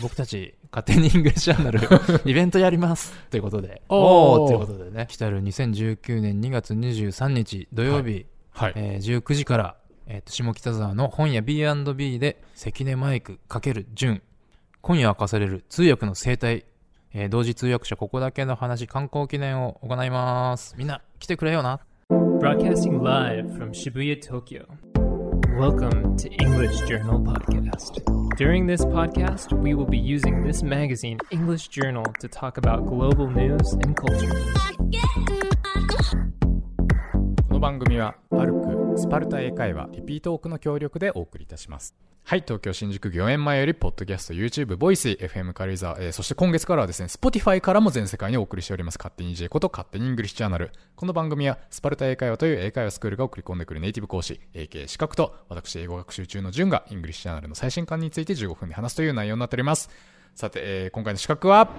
僕たち勝手に English Journal イベントやりますということで。おー。おーということでね。来たる2019年2月23日土曜日、はい。えー19時から、えーと下北沢の本屋 B&B で関根マイク×順 今夜明かされる通訳の生態、えー同時通訳者ここだけの話刊行記念を行います。みんな来てくれよな。Broadcasting live from Shibuya, Tokyo. Welcome to English Journal Podcast. During this podcast, we will be using this magazine, English Journal, to talk about global news and culture. この番組は、パルク、スパルタ英会話、リピートオークの協力でお送りいたします。 はい、東京新宿御苑前より、ポッドキャスト、YouTube、 Voicy、FM 軽井沢、えーそして今月からはですね、Spotify からも全世界にお送りしております、勝手に EJ こと勝手に English Journal。この番組は、スパルタ英会話という英会話スクールが送り込んでくるネイティブ講師、AK 資格と、私、英語学習中の順が、 English Journal の最新刊について15分で話すという内容になっております。さて、えー今回の資格は、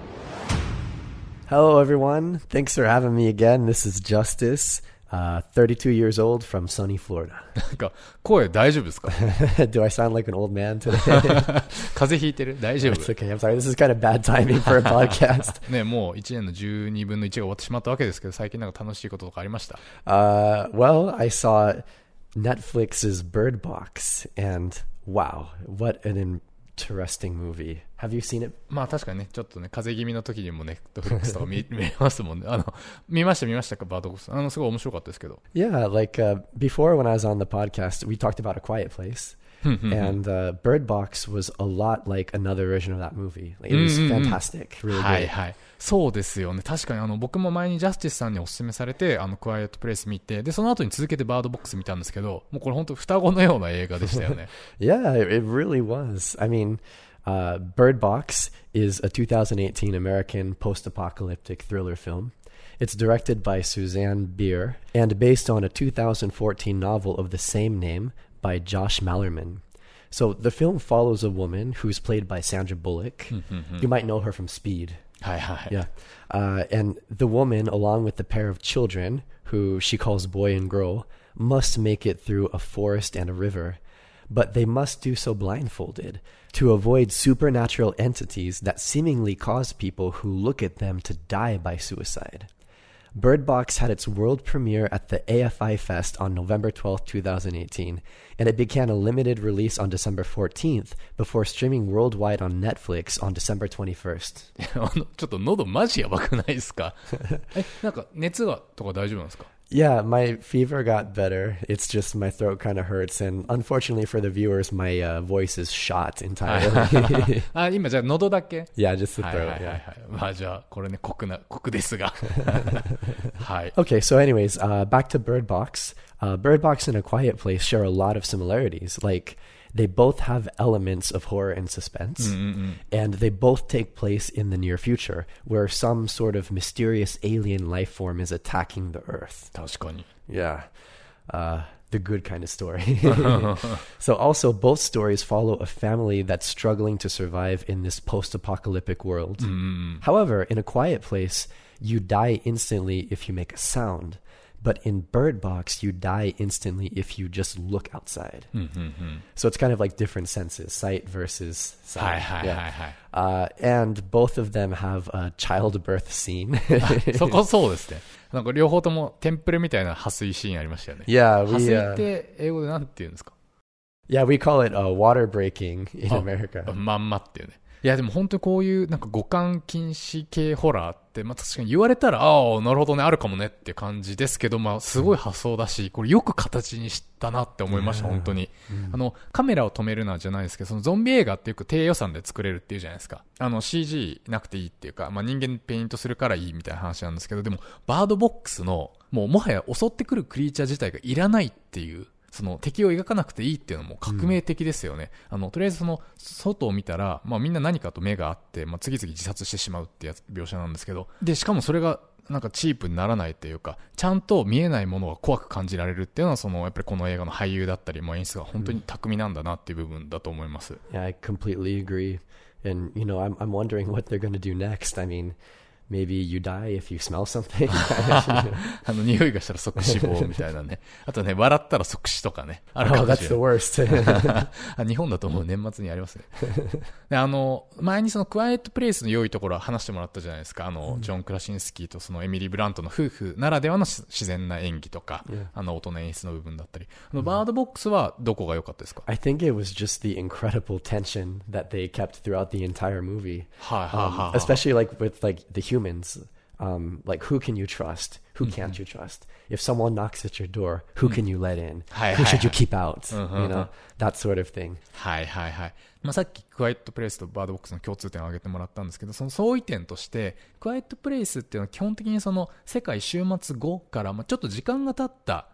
Hello, everyone. Thanks for having me again. This is Justice, uh, 32 years old from sunny Florida. なんか、声大丈夫ですか Do I sound like an old man today? 風邪ひいてる大丈 it's 夫 okay. I'm sorry. This is kind of bad timing for a podcast. ね、もう1年の12分の1が終わってしまったわけですけど、最近なんか楽しいこととかありました Uh, well, I saw Netflix's Bird Box, and wow, what an interesting movie. Have you seen it? まあ確かにね、ちょっとね、風邪気味の時にもね、 Netflix とか見見れますもんね。あの、見ました見ましたか、 Bird Box。あの、すごい面白かったですけど。Yeah, like uh, before when I was on the podcast, we talked about A Quiet Place. and uh, Bird Box was a lot like another version of that movie. Like, it was fantastic. Really はい、はい。そうですよね。確かにあの、僕も前にジャスティスさんにお勧めされて、あの、 Quiet Place 見て、で、その後に続けて Bird Box 見たんですけど、もうこれ本当双子のような映画でしたよね。Yeah, it really was. I mean, Uh, Bird Box is a 2018 American post apocalyptic thriller film. It's directed by Suzanne Beer and based on a 2014 novel of the same name by Josh Mallerman. So the film follows a woman who's played by Sandra Bullock. Mm-hmm. You might know her from Speed. Hi, hi. Yeah. Uh, and the woman, along with the pair of children, who she calls Boy and Girl, must make it through a forest and a river, but they must do so blindfolded to avoid supernatural entities that seemingly cause people who look at them to die by suicide. Bird Box had its world premiere at the AFI Fest on November 12, 2018, and it began a limited release on December 14th before streaming worldwide on Netflix on December 21st. あの、ちょっと喉マジやばくないですかえ、なんか熱がとか大丈夫なんですか Yeah, my fever got better. It's just my throat kind of hurts, and unfortunately for the viewers, my uh, voice is shot entirely. あ、今じゃあ喉だけ yeah, just the はいはい throat. はいは Yeah. い。まあじゃあ、これね、酷な、酷ですが。はい。 Okay, so anyways, uh, back to Bird Box. Uh, Bird Box and A Quiet Place share a lot of similarities. Like they both have elements of horror and suspense, and they both take place in the near future, where some sort of mysterious alien life form is attacking the Earth. 確かに。 Yeah. Uh, the good kind of story. so, also, both stories follow a family that's struggling to survive in this post apocalyptic world. However, in A Quiet Place, you die instantly if you make a sound. But in Bird Box, you die instantly if you just look outside. So it's kind of like different senses, sight versus sound. はいはいはい Yeah. はい。 Uh, and both of them have a childbirth scene. そこそうですね。なんか両方ともテンプレみたいな破水シーンありましたよね。 yeah, 破 we 水 uh, って英語でなんて言うんですか yeah we call it uh, water breaking in あ America. まんまっていうね。 いやでも本当にこういうなんか五感禁止系ホラーって、まあ確かに言われたら、ああ、なるほどね、あるかもねって感じですけど、まあすごい発想だし、これよく形にしたなって思いました、本当に。あの、カメラを止めるなじゃないですけど、そのゾンビ映画ってよく低予算で作れるっていうじゃないですか。あの CG なくていいっていうか、まあ人間ペイントするからいいみたいな話なんですけど、でもバードボックスの、もうもはや襲ってくるクリーチャー自体がいらないっていう、その敵を描かなくていいっていうのも革命的ですよね。あの、とりあえずその、外を見たら、まあみんな何かと目があって、まあ次々自殺してしまうってやつ、描写なんですけど、で、しかもそれが、なんかチープにならないっていうか、ちゃんと見えないものが怖く感じられるっていうのは、その、やっぱりこの映画の俳優だったり、もう演出が本当に巧みなんだなっていう部分だと思います。Yeah, I completely agree. And you know, I'm I'm wondering what they're going to do next. I mean, maybe you die if you smell something. あの、匂いがしたら即死亡みたいなね。あとね、笑ったら即死とかね。あるか oh, もし that's れ the worst. あ日本だともう年末にありますね。で、あの、前にそのクワイエットプレイスの良いところは話してもらったじゃないですか。あの、ジョン・クラシンスキーとそのエミリー・ブラントの夫婦ならではのし自然な演技とか.あの、音の演出の部分だったり。あの、バードボックスはどこが良かったですか？I think it was just the incredible tension that they kept throughout the entire movie. はいはい Um, はいはい。especially like with like the humans. Um, like who can you trust? Who can't you trust? If someone knocks at your door, who can you let in? Hi, who should you keep out? Uh-huh, You know, that sort of thing. はいはいはい。まあ、さっきクワイエットプレイスとバードボックスの共通点を挙げてもらったんですけど、その相違点として、クワイエットプレイスっていうのは基本的にその世界終末後から、まあ、ちょっと時間が経った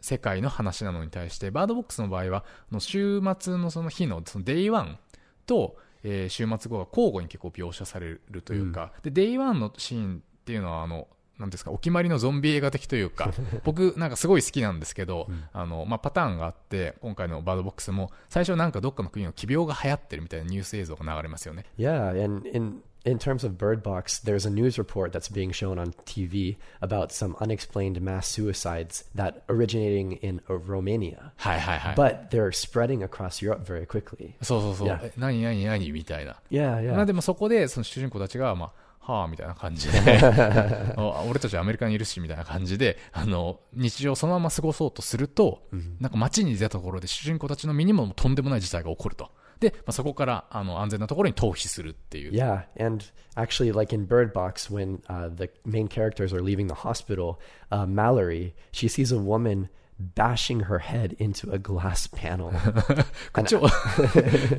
世界の話なのに対して、バードボックスの場合は、終末のその日のその Day One と、えー終末後が交互に結構描写されるというか、で、 Day One のシーンっていうのは、あの、なんですか、お決まりのゾンビ映画的というか、僕なんかすごい好きなんですけど、あの、まあ、パターンがあって、今回の Bird Box も、最初なんかどっかの国の奇病が流行ってるみたいなニュース映像が流れますよね。Yeah, and in in terms of Bird Box, there's a news report that's being shown on TV about some unexplained mass suicides that originating in uh, Romania, はいはいはい。but they're spreading across Europe very quickly. そうそうそう。Yeah. え何何何みたいな。Yeah, まあ yeah. でもそこで、その主人公たちが、まあ、はあ、みたいな感じで、あ俺たちアメリカにいるし、みたいな感じで、あの、日常をそのまま過ごそうとすると、なんか街に出たところで主人公たちの身にもとんでもない事態が起こると。で、まあ、そこから、あの、安全なところに逃避するっていう。 Yeah, and actually, like in Bird Box, when uh, the main characters are leaving the hospital, uh, Mallory she sees a woman bashing her head into a glass panel. これ超、こ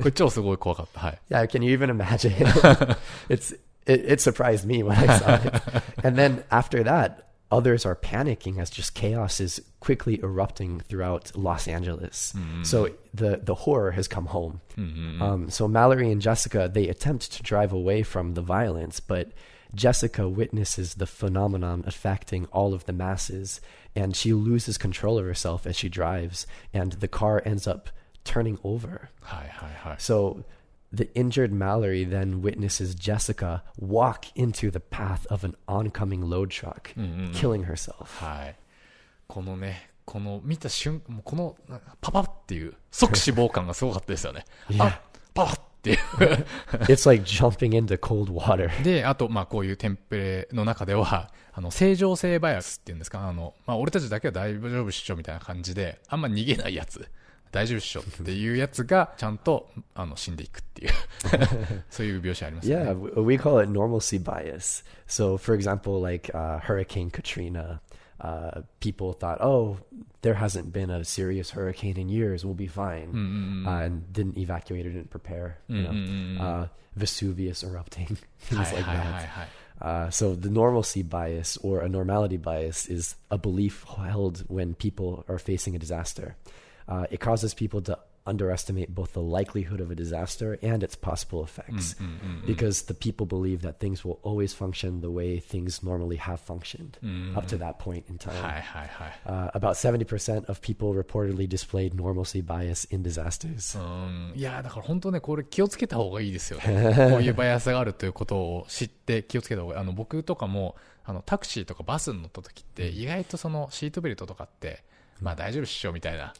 れ超すごい怖かった。はい。 yeah, can you even imagine? it's it, it surprised me when I saw it. and then after that, Others are panicking as just chaos is quickly erupting throughout Los Angeles. Mm-hmm. So the, the horror has come home. Mm-hmm. Um, so Mallory and Jessica, they attempt to drive away from the violence, but Jessica witnesses the phenomenon affecting all of the masses, and she loses control of herself as she drives, and the car ends up turning over. Hi, hi, hi. So the injured Mallory then witnesses Jessica walk into the path of an oncoming load truck, killing herself. はい。このね、この見た瞬間、もうこの、パパっていう、即死亡感がすごかったですよね。あパパっていう。it's like jumping into cold water. で、あと、まあ、こういうテンプレの中では、あの、正常性バイアスっていうんですか、あの、まあ、俺たちだけは大丈夫っしょみたいな感じで、あんま逃げないやつ、大丈夫っしょっていうやつが、ちゃんと、あの、死んでいくっていう、そういう描写ありますよね。 Yeah, w- we call it normalcy bias. So, for example, like uh, Hurricane Katrina, uh, people thought, oh, there hasn't been a serious hurricane in years. We'll be fine. Uh, and didn't evacuate or didn't prepare. You know, uh, Vesuvius erupting, は things い like はいはい that. はい。 Uh, so the normalcy bias or a normality bias is a belief held when people are facing a disaster. Uh, it causes people to underestimate both the likelihood of a disaster and its possible effects because the people believe that things will always function the way things normally have functioned up to that point in time. はいはいはい。 Uh, about 70% of people reportedly displayed normalcy bias in disasters. うんいやだから本当ね、これ気をつけた方がいいですよね。こういうバイアスがあるということを知って気をつけた方がいい。あの、僕とかも、あの、タクシーとかバスに乗った時って、意外とそのシートベルトとかって、 まあ大丈夫っしょみたいな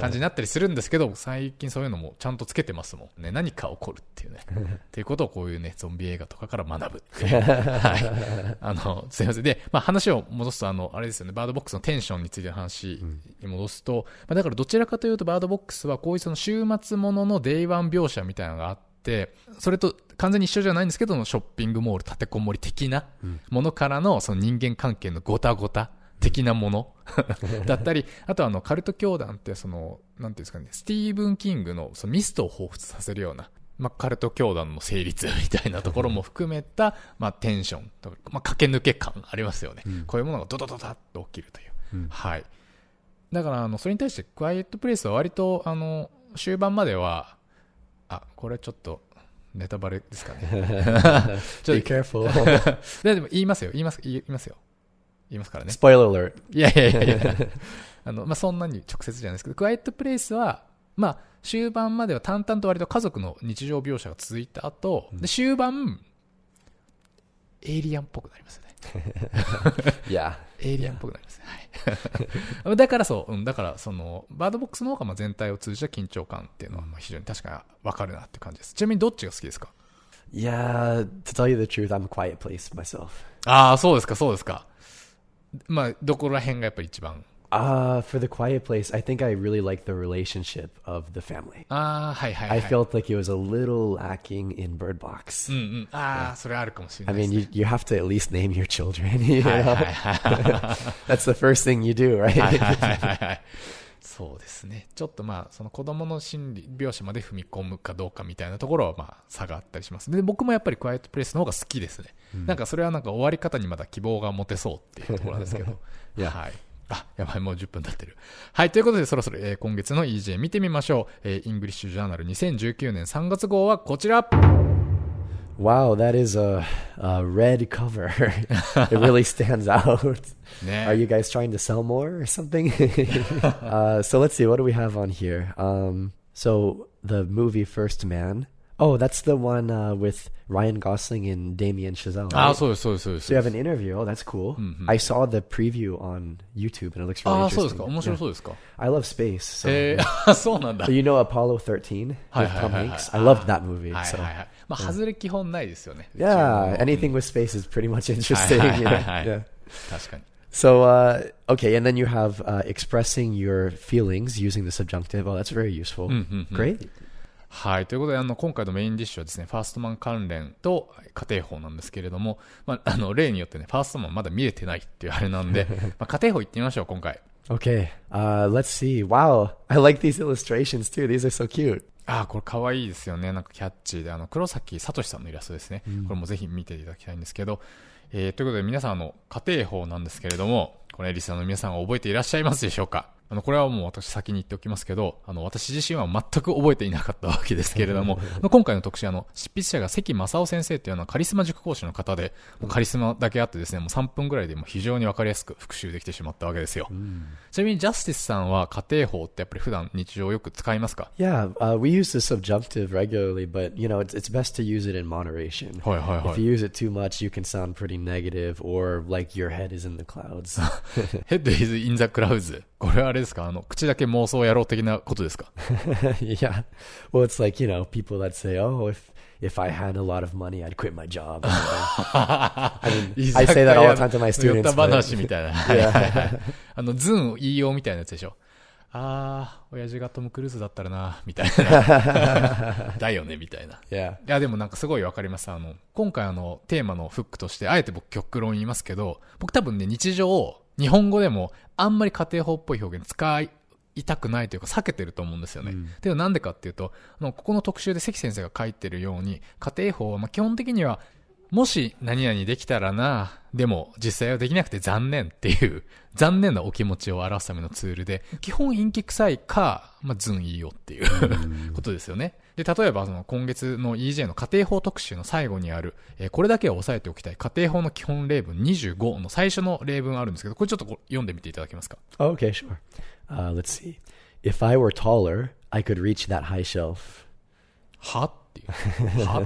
感じになったりするんですけど、最近そういうのもちゃんとつけてますもんね。何か起こるっていうね。っていうことをこういうね、ゾンビ映画とかから学ぶっていう。はい。あの、すいません。で、まあ話を戻すと、あの、あれですよね、バードボックスのテンションについての話に戻すと、まあだからどちらかというと Bird Box はこういうその終末ものの Day One 描写みたいなのがあって、それと完全に一緒じゃないんですけど、ショッピングモール立てこもり的なものからのその人間関係のごたごた的なもの だったり、あとはあのカルト教団ってその、なんていうんですかね、スティーブン・キングのそのミストを彷彿させるような、まあ、カルト教団の成立みたいなところも含めた、まあ、テンションまあ、駆け抜け感ありますよね。こういうものがドドドドッと起きるという。はい。だから、あの、それに対して、クワイエットプレイスは割と、あの、終盤までは、あ、これちょっと、ネタバレですかね。ちょっとでも言いますよ、言います、言いますよ。言いますからね。Spoiler alert. いやいやいやいや あの、まあ、そんなに直接じゃないですけど、クワイエットプレイスは、まあ、終盤までは淡々と割と家族の日常描写が続いた後、で、終盤、エイリアンっぽくなりますよね。Yeah. エイリアンっぽくなりますね。はい。だからそう、うん、だからその、バードボックスの方がまあ全体を通じた緊張感っていうのはまあ非常に確かにわかるなっていう感じです。ちなみにどっちが好きですか？Yeah, to tell you the truth, I'm a quiet place myself. ああ、そうですか、そうですか。まあ、どこら辺がやっぱり一番。 Uh, for the quiet place, I think I really like the relationship of the family. ああ、はいはい、はい。 I felt like it was a little lacking in Bird Box. うんうん。ああ、それあるかもしれ I ないです、 mean, ね。 you, you have to at least name your children. You はい know? はいはい。 That's the first thing you do, はい right? そうですね。ちょっとまあ、その子供の心理描写まで踏み込むかどうかみたいなところはまあ、差があったりします。で、僕もやっぱりクワイエットプレイスの方が好きですね。なんかそれはなんか終わり方にまだ希望が持てそうっていうところなんですけど。いやはい。あ、やばい、もう10分経ってる。はい、ということでそろそろ、えー今月の EJ 見てみましょう。えーイングリッシュジャーナル2019年3月号はこちら。Wow, that is a, a red cover. it really stands out. ね Are you guys trying to sell more or something? uh, so let's see, what do we have on here? Um, so the movie First Man. Oh, that's the one uh, with Ryan Gosling and Damien Chazelle. あ right? そうです、そうです、そうです So you have an interview. Oh, that's cool. I saw the preview on YouTube and it looks really ああ、そうです interesting. か。面白 Yeah. そうですか。I love space. So, えー、そうなんだ so。you know Apollo 13 with はいはい Tom はいはい Hanks? I loved that movie. はい so はいはい。まあ、外れ基本ないですよね。yeah, 一応 anything with space is pretty much interesting. Hi, hi, you know? hi, hi. Yeah. 確かに。So uh, okay, and then you have uh, expressing your feelings using the subjunctive. Oh, that's very useful. Mhm, mhm. Great. はい。ということで、あの、今回のメインディッシュはですね、ファーストマン関連と家庭法なんですけれども、まあ、あの、例によってね、ファーストマンまだ見れてないっていうあれなんで、まあ、家庭法行ってみましょう、今回。Okay, uh, let's see. Wow, I like these illustrations too. These are so cute. ああ、これ可愛いですよね。なんかキャッチーで、あの、黒崎聡さんのイラストですね。これもぜひ見ていただきたいんですけど、えー、ということで皆さん、あの、家庭法なんですけれども、これ、リスナーの皆さんは覚えていらっしゃいますでしょうか？あの、これはもう私先に言っておきますけど、あの、私自身は全く覚えていなかったわけですけれども、今回の特集、あの、執筆者が関正夫先生っていうのはカリスマ塾講師の方で、カリスマだけあってですね、もう3分ぐらいでもう非常にわかりやすく復習できてしまったわけですよ。ちなみにジャスティスさんは家庭法ってやっぱり普段日常よく使いますか？Yeah, uh, we use the subjunctive regularly, but you know it's it's best to use it in moderation. はいはいはい If you use it too much, you can sound pretty negative, or like your head is in the clouds. ヘッドイズ・イン・ザ・クラウズ。これはあれですか？あの、口だけ妄想野郎的なことですか？Yeah. Well, it's like you know people that say, "Oh, if if I had a lot of money, I'd quit my job." I mean, I say that all the time to my 酔 students. った話みたいな。あの、ズン言いようみたいなやつでしょ？あー、親父がトム・クルーズだったらな、みたいな。だよね、みたいな。yeah. いや、でもなんかすごいわかります。あの、今回あの、テーマのフックとして、あえて僕極論言いますけど、僕多分ね、日常、日本語でも、あんまり家庭法っぽい表現使い、たくないというか避けてると思うんですよね。ではなんでかっていうと、あの、ここの特集で関先生が書いてるように、家庭法はまあ基本的には、もし何々できたらな、でも実際はできなくて残念っていう、残念なお気持ちを表すためのツールで、基本陰気臭いか、まあ、ズンいいよっていう ことですよね。で、例えばその今月の EJ の家庭法特集の最後にある、えーこれだけは押さえておきたい家庭法の基本例文25の最初の例文あるんですけど、これちょっと読んでみていただけますか？Oh, okay, sure. Uh, let's see. If I were taller, I could reach that high shelf. はっていう。は？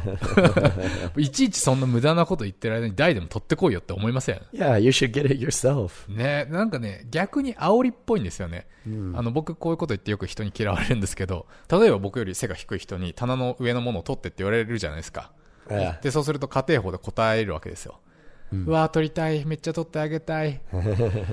いちいちそんな無駄なこと言ってる間に誰でも取ってこいよって思いません？Yeah, you should get it yourself. ねなんかね、逆に煽りっぽいんですよね。あの、僕こういうこと言ってよく人に嫌われるんですけど、例えば僕より背が低い人に棚の上のものを取ってって言われるじゃないですか。Yeah. で、そうすると家庭法で答えるわけですよ。うわー取りたい。めっちゃ取ってあげたい。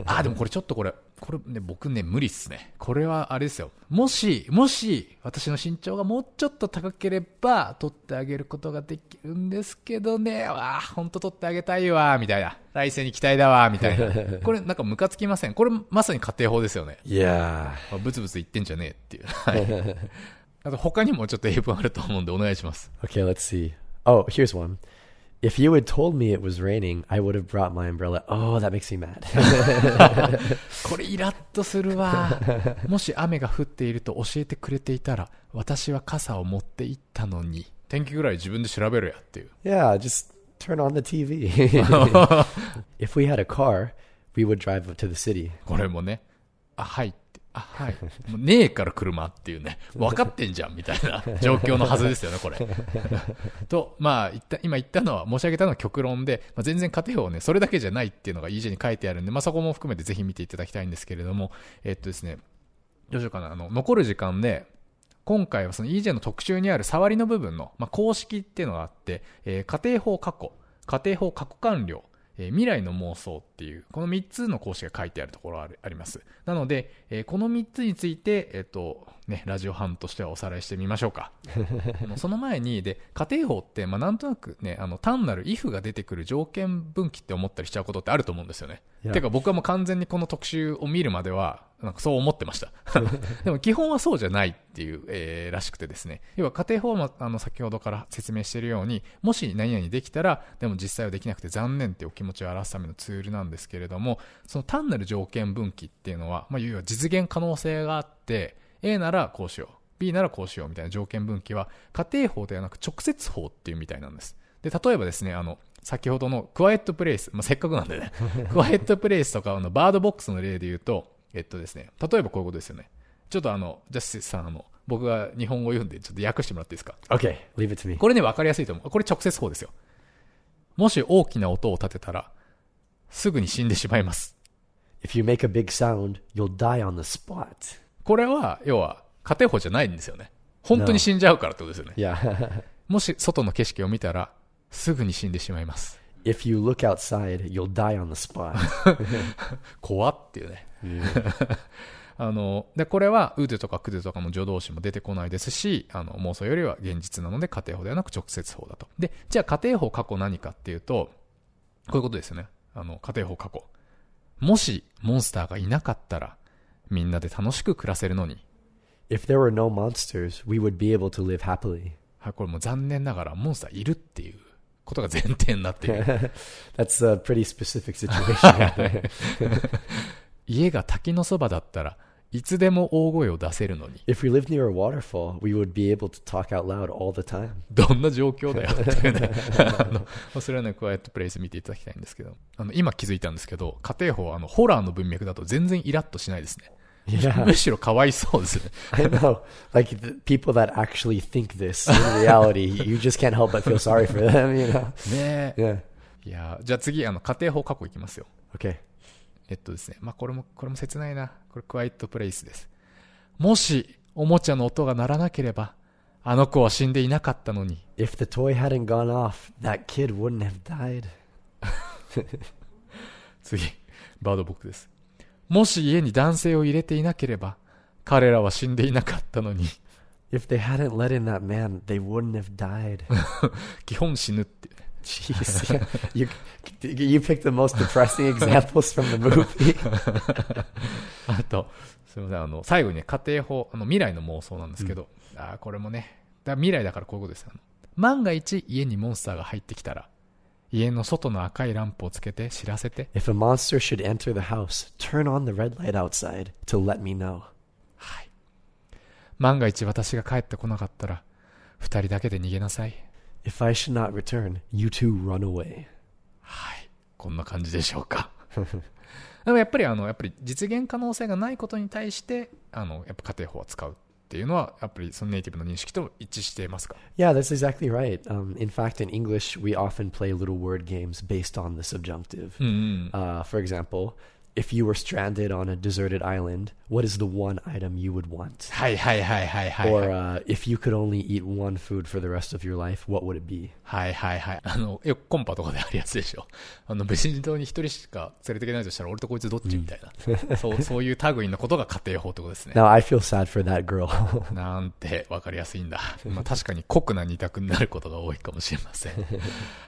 あー、でもこれちょっとこれ、これね、僕ね、無理っすね。これはあれですよ。もし、もし、私の身長がもうちょっと高ければ、取ってあげることができるんですけどね、わー、ほんと取ってあげたいわ、みたいな。来世に期待だわ、みたいな。これなんかムカつきません？これまさに家庭法ですよね。Yeah. まあブツブツ言ってんじゃねえっていう。はい。あと他にもちょっと英文あると思うんでお願いします。Okay, let's see. Oh, here's one. If you had told me it was raining, I would have brought my umbrella. Oh, that makes me mad. これイラッとするわ。もし雨が降っていると教えてくれていたら、私は傘を持って行ったのに。天気ぐらい自分で調べろやっていう。 yeah, just turn on the TV. if we had a car, we would drive up to the city. これもね、あ、はいって。 あ、 はい。もうねえから車っていうね、分かってんじゃんみたいな 状況のはずですよね、これ。と、まあ、言った、今言ったのは、申し上げたのは極論で、まあ、全然家庭法ね、それだけじゃないっていうのが EJ に書いてあるんで、まあ、そこも含めてぜひ見ていただきたいんですけれども、えっとですね、どうしようかな、あの、残る時間で、今回はその EJ の特集にある触りの部分の、まあ、公式っていうのがあって、えー家庭法過去、家庭法過去完了、えー未来の妄想っていう、この3つの公式が書いてあるところがあるあります。なので、えーこの3つについて、えっ、と、ね、ラジオ班としてはおさらいしてみましょうか。その前に、で、家庭法って、まあ、なんとなくね、あの、単なる if が出てくる条件分岐って思ったりしちゃうことってあると思うんですよね。てか僕はもう完全にこの特集を見るまでは、なんかそう思ってました。でも基本はそうじゃないっていう、えーらしくてですね。要は家庭法も、あの、先ほどから説明しているように、もし何々できたら、でも実際はできなくて残念っていうお気持ちを表すためのツールなんですけれども、その単なる条件分岐っていうのは、まあ、要は実現可能性があって、A ならこうしよう。B ならこうしようみたいな条件分岐は、家庭法ではなく直接法っていうみたいなんです。で、例えばですね、あの、先ほどのクワイエットプレイス、まあ、せっかくなんでね、クワイエットプレイスとかのバードボックスの例で言うと、えっとですね、例えばこういうことですよね。ちょっとあの、ジャスティスさん、あの、僕が日本語を言うんで、ちょっと訳してもらっていいですか？Okay, leave it to me. これね、わかりやすいと思う。これ直接法ですよ。もし大きな音を立てたら、すぐに死んでしまいます。If you make a big sound, you'll die on the spot. これは、要は、家庭法じゃないんですよね。本当に死んじゃうからってことですよね。Yeah. もし外の景色を見たら、すぐに死んでしまいます。if you look outside, you'll die on the spot. 怖っていうね。あの、で、これは、ウドゥとかクドゥとかの助動詞も出てこないですし、あの、妄想よりは現実なので家庭法ではなく直接法だと。で、じゃあ家庭法過去何かっていうと、こういうことですよね。あの、家庭法過去。もし、モンスターがいなかったら、みんなで楽しく暮らせるのに。if there were no monsters, we would be able to live happily. はい、これもう残念ながら、モンスターいるっていうことが前提になっている。That's a pretty specific situation. 家が滝のそばだったらいつでも大声を出せるのに if we lived near a waterfall, we would be able to talk out loud all the time. どんな状況だよっていうねあのまあそれはねクワイエットプレイス見ていただきたいんですけどあの今気づいたんですけど家庭法はあのホラーの文脈だと全然イラッとしないですね Yeah, むしろかわいそうですね I know. Like the people that actually think this in reality, you just can't help but feel sorry for them, you know? ね Yeah. いやーじゃあ次あの家庭法過去いきますよ Okay. えっとですねまあこれもこれも切ないなこれクワイエットプレイスですもしおもちゃの音が鳴らなければあの子は死んでいなかったのに If the toy hadn't gone off, that kid wouldn't have died. 次、バードボックです。もし家に男性を入れていなければ、彼らは死んでいなかったのに、If they hadn't let in that man, they wouldn't have died. 基本死ぬっていうね。Jeez. you, you picked the most depressing examples from the movie. あと、すみません、あの、最後にね、家庭法、あの、未来の妄想なんですけど、あーこれもね、だ未来だからこういうことです。万が一家にモンスターが入ってきたら、家の外の赤いランプをつけて知らせて、If a monster should enter the house, turn on the red light outside to let me know. はい。万が一私が帰ってこなかったら、二人だけで逃げなさい。If I should not return, you two run away. はい。こんな感じでしょうか。でもやっぱりあの、やっぱり実現可能性がないことに対して、あの、やっぱ家庭法は使うっていうのは、やっぱりそのネイティブの認識と一致していますか Yeah, that's exactly right. Um, in fact, in English, we often play little word games based on the subjunctive. うんうん。Uh, for example, if you were stranded on a deserted island, what is the one item you would want? はいはいはいはいはい。Or uh, if you could only eat one food for the rest of your life, what would it be? はいはいはい。あの、よくコンパとかであるやつでしょ。あの、別に島に一人しか連れていけないとしたら、俺とこいつどっちみたいな。そう、そういう類のことが家庭法ってことですね。Now, I feel sad for that girl. なんて分かりやすいんだ。まあ確かに酷な二択になることが多いかもしれません。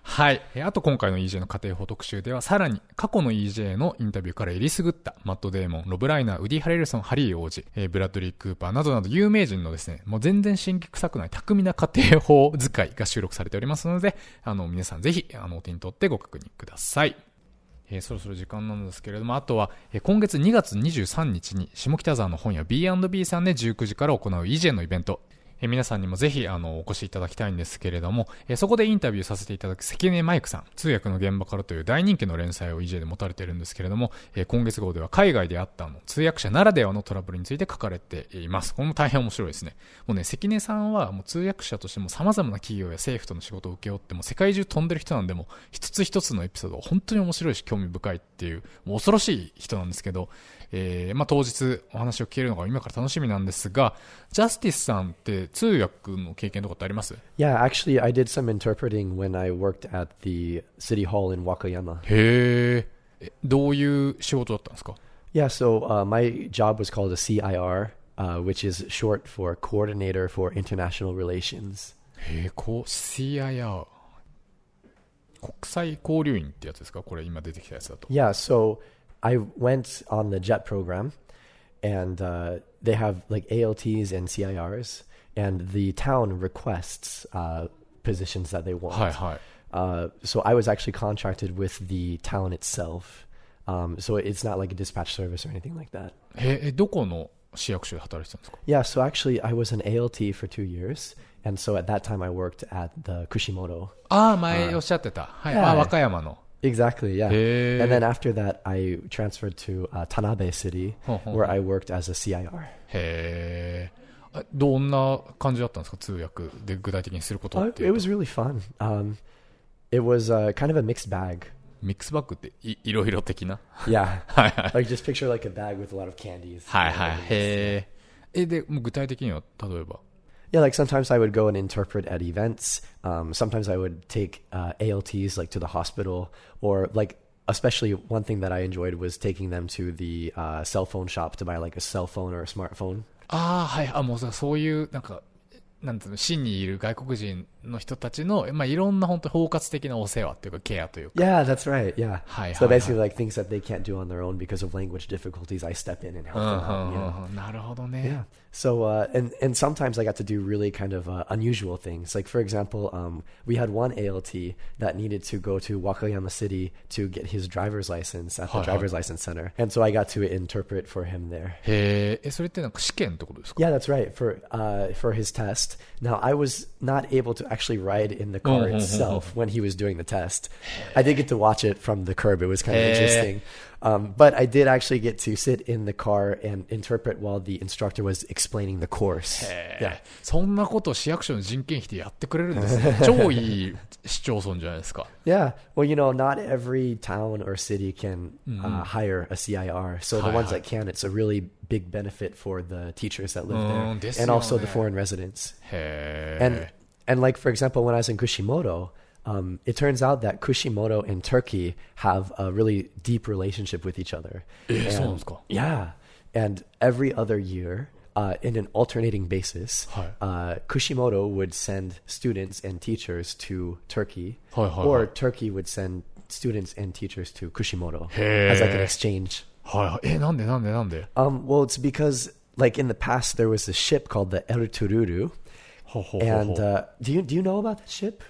はい。えあと今回の EJ の家庭法特集ではさらに過去の EJ のインタビューからえりすぐったマット・デーモン、ロブ・ライナー、ウディ・ハレルソン、ハリー王子、えブラッドリー・クーパーなどなど有名人のですね、もう全然新規臭くない巧みな家庭法使いが収録されておりますので、あの皆さんぜひあのお手に取ってご確認ください。えーそろそろ時間なんですけれども、あとは、えー今月2月23日に下北沢の本屋 B&B さんで19時から行う EJ のイベント、え皆さんにもぜひ、あの、お越しいただきたいんですけれども、えそこでインタビューさせていただく関根マイクさん、通訳の現場からという大人気の連載を EJ で持たれているんですけれども、え今月号では海外であったの、通訳者ならではのトラブルについて書かれています。これも大変面白いですね。もうね、関根さんはもう通訳者としても様々な企業や政府との仕事を請け負っても世界中飛んでる人なんで、も一つ一つのエピソードが本当に面白いし興味深いっていう、もう恐ろしい人なんですけど、えーまあ、当日お話を聞けるのが今から楽しみなんですが、ジャスティスさんって通訳の経験とかってあります Yeah, actually, I did some interpreting when I worked at the city hall in Wakayama. へーえ。どういう仕事だったんですか Yeah, so uh, my job was called a CIR, uh, which is short for Coordinator for International Relations. へえ、こう、CIR。国際交流員ってやつですかこれ今出てきたやつだと。Yeah, so I went on the JET program, and uh, they have like ALTs and CIRs, and the town requests uh, positions that they want. はいはい。 Uh, so I was actually contracted with the town itself. Um, so it's not like a dispatch service or anything like that. へえ、どこの市役所で働いてたんですか Yeah, so actually I was an ALT for two years, and so at that time I worked at the Kushimoto. ああ、前おっしゃってた。はい。はいあ、和歌山の。 Exactly, yeah. Hey. And then after that, I transferred to uh, Tanabe City, Ho, ho, where ho. I worked as a CIR. へえ。あどんな感じだったんですか通訳で具体的にすること Uh, ってい it うと was really fun. Um, it was uh, kind of a mixed bag. ミックスバッグっていいろいろ的な Yeah. はいはい。 like just picture like a bag with a lot of candies. はい you know, はい。 and- へえ。え、で、もう具体的には、例えば。 Yeah, like sometimes I would go and interpret at events. Um, sometimes I would take uh, ALTs like to the hospital, or like especially one thing that I enjoyed was taking them to the uh, cell phone shop to buy like a cell phone or a smartphone. ああ、はい。あ、もうさ、そういう、なんか、 なんていうの、市にいる外国人の人たちの、まあ、いろんな本当に包括的なお世話っていうか、ケアというか。Yeah, that's right. Yeah. Hi, so hi, basically, like things that they can't do on their own because of language difficulties, I step in and help うん them なるほどね。Yeah. So uh, and and sometimes I got to do really kind of uh, unusual things. Like for example, um, we had one ALT that needed to go to Wakayama City to get his driver's license at the driver's license center, and so I got to interpret for him there. へえ、え、それってなんか試験ってことですか Yeah, that's right. For uh, for his test. Now I was not able to actually ride in the car Mhm, mhm, itself when he was doing the test. I did get to watch it from the curb. It was kind of Hey. interesting. Um, but I did actually get to sit in the car and interpret while the instructor was explaining the course. へ Yeah. え。そんなことを市役所の人件費でやってくれるんですね。超いい市町村じゃないですか。 Yeah. Well, you know, not every town or city can uh, hire a CIR. So the Hi, ones hi. that can, it's a really big benefit for the teachers that live Mm, there this and also the young, foreign residents. へ And え。 and like for example, when I was in Kushimoto, um, it turns out that Kushimoto and Turkey have a really deep relationship with each other. え、そうなん And- ですか Yeah, and every other year, uh, in an alternating basis, Hi. uh, Kushimoto would send students and teachers to Turkey, Hi, hi, or hi. Turkey would send students and teachers to Kushimoto Hey. as like an exchange. はいはい。え、なんでなんでなんで Um, well, it's because like in the past there was a ship called the El Tururu, ほうほうほうほう and uh, do you do you know about that ship?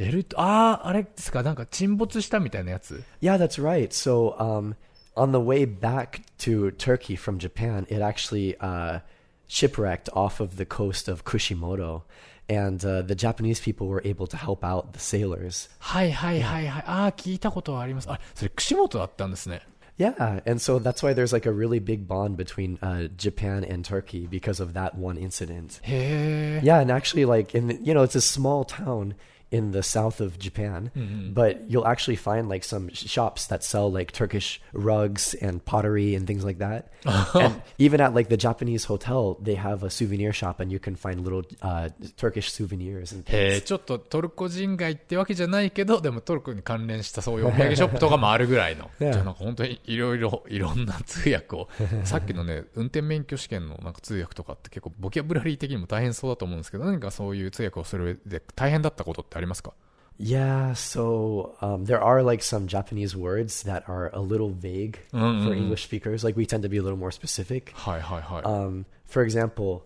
エルああ、あれですかなんか沈没したみたいなやつ Yeah, that's right. So, um, on the way back to Turkey from Japan, it actually uh, shipwrecked off of the coast of Kushimoto, and uh, the Japanese people were able to help out the sailors. はいはいはいはい。ああ、聞いたことはあります。あ、それ串本だったんですね。 Yeah, and so that's why there's like a really big bond between uh, Japan and Turkey because of that one incident. へえ。 Yeah, and actually, like in the, you know, it's a small town in the south of Japan, but you'll actually find like some sh- shops that sell like Turkish rugs and pottery and things like that. and even at like the Japanese hotel, they have a souvenir shop, and you can find little uh, Turkish souvenirs and things. ちょっとトルコ人街ってわけじゃないけど、でもトルコに関連したそういうお土産ショップとかもあるぐらいの。じ.ゃあなんか本当にいろいろ、いろんな通訳を、さっきのね、運転免許試験のなんか通訳とかって結構ボキャブラリー的にも大変そうだと思うんですけど、何かそういう通訳をする上で大変だったことってあますか Yeah, so um, there are like some Japanese words that are a little vague Mm, for mm, mm. English speakers. Like we tend to be a little more specific. はいはいはい。 Um, for example,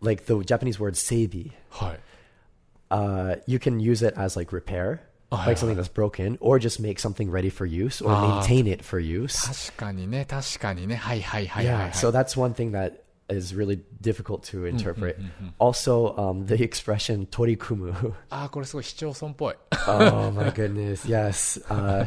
like the Japanese word seibi. はい。 uh, you can use it as like repair, Oh, like yeah. something that's broken, or just make something ready for use or Ah. maintain it for use. 確かにね、確かにね。はいはいはいはい、は Yeah, い。 so that's one thing that is really difficult to mm-hmm, interpret. Mm-hmm. Also, um, the expression torikumu. Ah, oh my goodness, yes. Uh,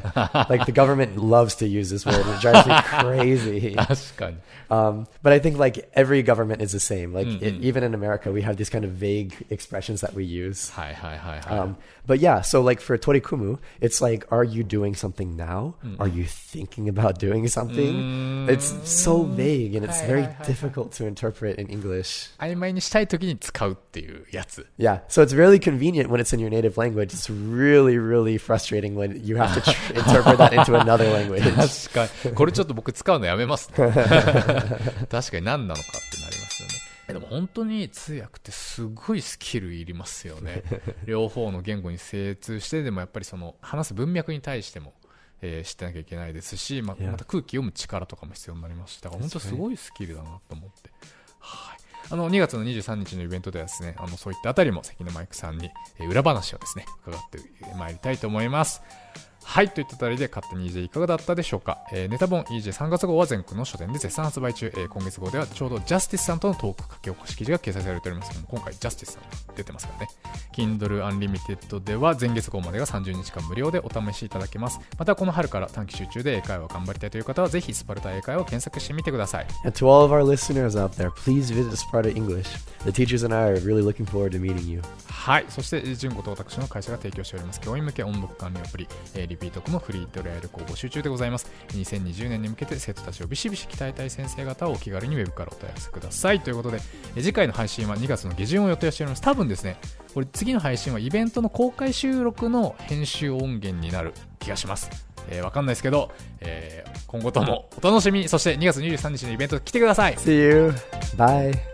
like the government loves to use this word. It drives me crazy. um, but I think like every government is the same. Like it, mm-hmm. even in America, we have these kind of vague expressions that we use. Hi, hi, hi, hi. Um, but yeah, so like for torikumu, it's like, are you doing something now? Mm. Are you thinking about doing something? It's so mm. vague and it's very difficult to interpret in English. 曖昧にしたい時に使うっていうやつ。Yeah, so it's really convenient when it's in your native language. It's really, really frustrating when you have to interpret that into another language. 確かに。これちょっと僕使うのやめます、ね。確かに何なのかってなりますよね。えでも本当に通訳ってすごいスキルいりますよね。両方の言語に精通して、でもやっぱりその話す文脈に対しても、えー知ってなきゃいけないですし、ま.また空気読む力とかも必要になりますし、だから本当すごいスキルだなと思って。はい。あの、2月の23日のイベントではですね、あの、そういったあたりも関根マイクさんに、えー裏話をですね、伺ってまいりたいと思います。はい、といったあたりで勝手に EJ いかがだったでしょうか、えーネタ本 EJ3 月号は全国の書店で絶賛発売中、えー今月号ではちょうどジャスティスさんとのトーク書き起こし記事が掲載されております。けども今回ジャスティスさんが出てますからね。Kindle Unlimited では前月号までが30日間無料でお試しいただけます。またこの春から短期集中で英会話を頑張りたいという方はぜひスパルタ英会話を検索してみてください。And to all of our listeners out there, please visit Sparta English. The teachers and I are really looking forward to meeting you. はい。そして、純子と私の会社が提供しております。教員向け音読管理アプリ、えーリピートコもフリートライアル校募集中でございます。2020年に向けて生徒たちをビシビシ鍛えたい先生方をお気軽にウェブからお問い合わせください。ということで、え次回の配信は2月の下旬を予定しております。多分ですね、これ次の配信はイベントの公開収録の編集音源になる気がします。えーわかんないですけど、えー今後ともお楽しみ、そして2月23日のイベント来てください。See you. Bye.